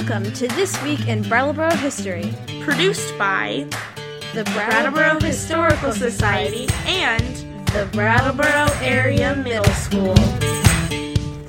Welcome to This Week in Brattleboro History, produced by the Brattleboro Historical Society and the Brattleboro Area Middle School.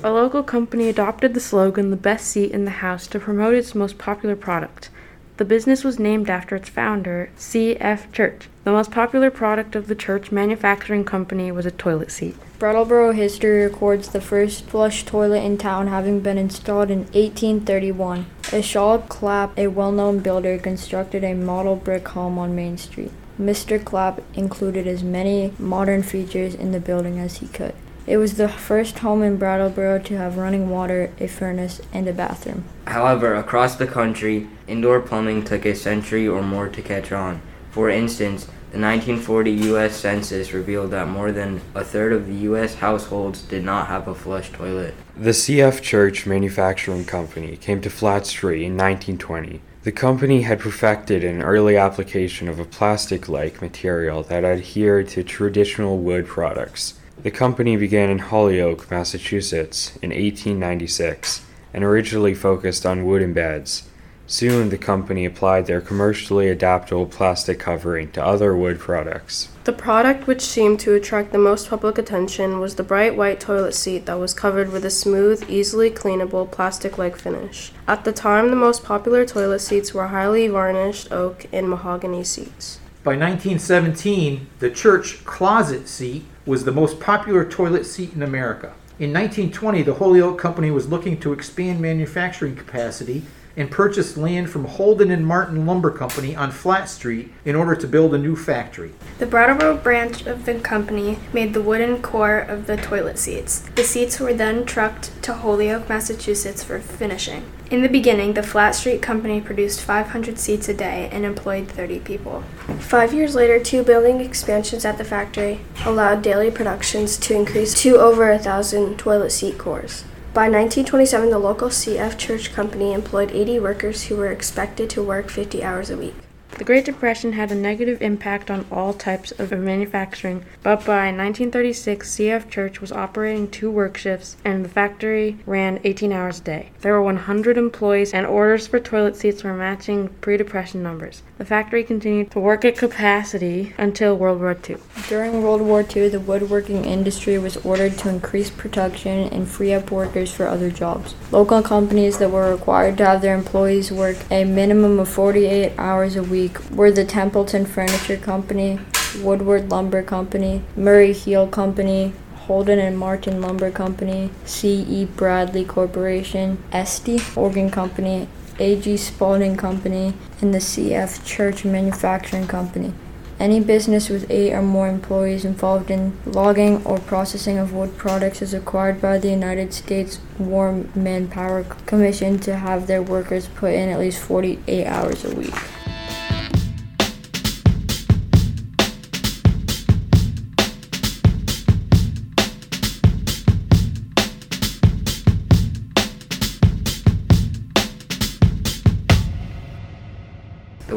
A local company adopted the slogan the best seat in the house to promote its most popular product. The business was named after its founder, C.F. Church. The most popular product of the Church Manufacturing Company was a toilet seat. Brattleboro history records the first flush toilet in town having been installed in 1831. Shaw Clapp, a well known builder, constructed a model brick home on Main Street. Mr. Clapp included as many modern features in the building as he could. It was the first home in Brattleboro to have running water, a furnace, and a bathroom. However, across the country, indoor plumbing took a century or more to catch on. For instance, the 1940 U.S. Census revealed that more than a third of the U.S. households did not have a flush toilet. The CF Church Manufacturing Company came to Flat Street in 1920. The company had perfected an early application of a plastic like material that adhered to traditional wood products. The company began in Holyoke, Massachusetts in 1896 and originally focused on wooden beds. Soon, the company applied their commercially adaptable plastic covering to other wood products. The product which seemed to attract the most public attention was the bright white toilet seat that was covered with a smooth, easily cleanable plastic like finish. At the time, the most popular toilet seats were highly varnished oak and mahogany seats. By 1917, the church closet seat was the most popular toilet seat in America. In 1920, the Holyoke Company was looking to expand manufacturing capacity and purchased land from Holden and Martin Lumber Company on Flat Street in order to build a new factory. The Brattleboro branch of the company made the wooden core of the toilet seats. The seats were then trucked to Holyoke, Massachusetts for finishing. In the beginning, the Flat Street Company produced 500 seats a day and employed 30 people. Five years later, two building expansions at the factory allowed daily productions to increase to over a thousand toilet seat cores. By 1927, the local CF Church Company employed 80 workers who were expected to work 50 hours a week. The Great Depression had a negative impact on all types of manufacturing, but by 1936, CF Church was operating two work shifts and the factory ran 18 hours a day. There were 100 employees, and orders for toilet seats were matching pre Depression numbers. The factory continued to work at capacity until World War II. During World War II, the woodworking industry was ordered to increase production and free up workers for other jobs. Local companies that were required to have their employees work a minimum of 48 hours a week were the Templeton Furniture Company, Woodward Lumber Company, Murray Heel Company, Holden and Martin Lumber Company, C.E. Bradley Corporation, Estey Organ Company, A.G. Spalding Company, and the C.F. Church Manufacturing Company. Any business with eight or more employees involved in logging or processing of wood products is required by the United States War Manpower Commission to have their workers put in at least 48 hours a week.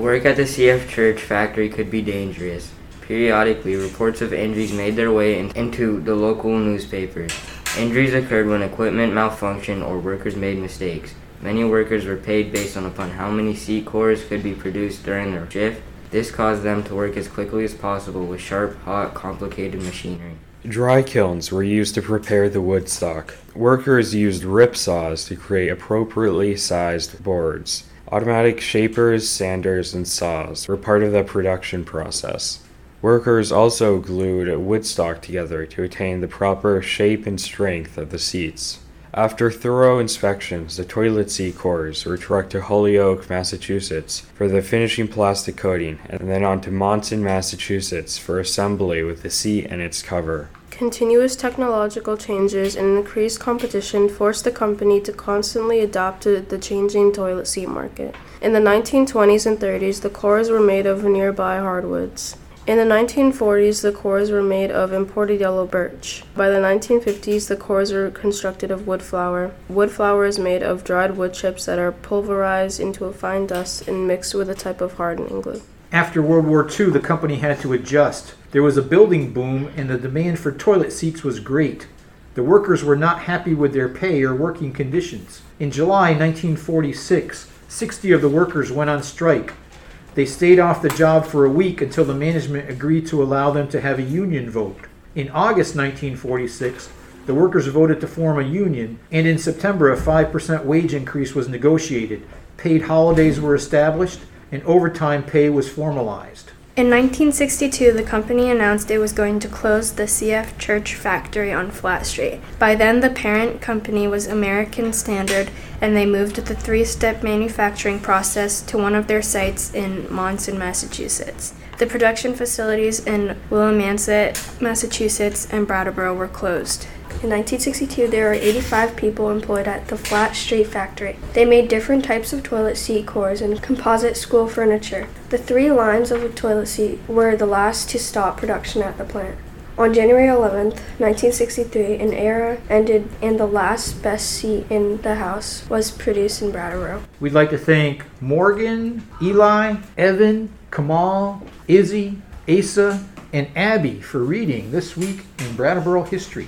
Work at the CF Church factory could be dangerous. Periodically, reports of injuries made their way in- into the local newspapers. Injuries occurred when equipment malfunctioned or workers made mistakes. Many workers were paid based on upon how many C cores could be produced during their shift. This caused them to work as quickly as possible with sharp, hot, complicated machinery. Dry kilns were used to prepare the wood stock. Workers used rip saws to create appropriately sized boards. Automatic shapers, sanders, and saws were part of the production process. Workers also glued wood stock together to attain the proper shape and strength of the seats. After thorough inspections, the toilet seat cores were trucked to Holyoke, Massachusetts for the finishing plastic coating, and then on to Monson, Massachusetts for assembly with the seat and its cover. Continuous technological changes and increased competition forced the company to constantly adapt to the changing toilet seat market. In the 1920s and 30s, the cores were made of nearby hardwoods. In the 1940s, the cores were made of imported yellow birch. By the 1950s, the cores were constructed of wood flour. Wood flour is made of dried wood chips that are pulverized into a fine dust and mixed with a type of hardening glue. After World War II, the company had to adjust. There was a building boom and the demand for toilet seats was great. The workers were not happy with their pay or working conditions. In July 1946, 60 of the workers went on strike. They stayed off the job for a week until the management agreed to allow them to have a union vote. In August 1946, the workers voted to form a union, and in September, a 5% wage increase was negotiated. Paid holidays were established, and overtime pay was formalized. In 1962, the company announced it was going to close the CF Church factory on Flat Street. By then, the parent company was American Standard, and they moved the three step manufacturing process to one of their sites in Monson, Massachusetts. The production facilities in Willimantic, Massachusetts, and Brattleboro were closed. In 1962, there were 85 people employed at the Flat Street factory. They made different types of toilet seat cores and composite school furniture. The three lines of toilet seat were the last to stop production at the plant. On January 11, 1963, an era ended and the last best seat in the house was produced in Brattleboro. We'd like to thank Morgan, Eli, Evan, Kamal, Izzy, Asa, and Abby for reading this week in Brattleboro history.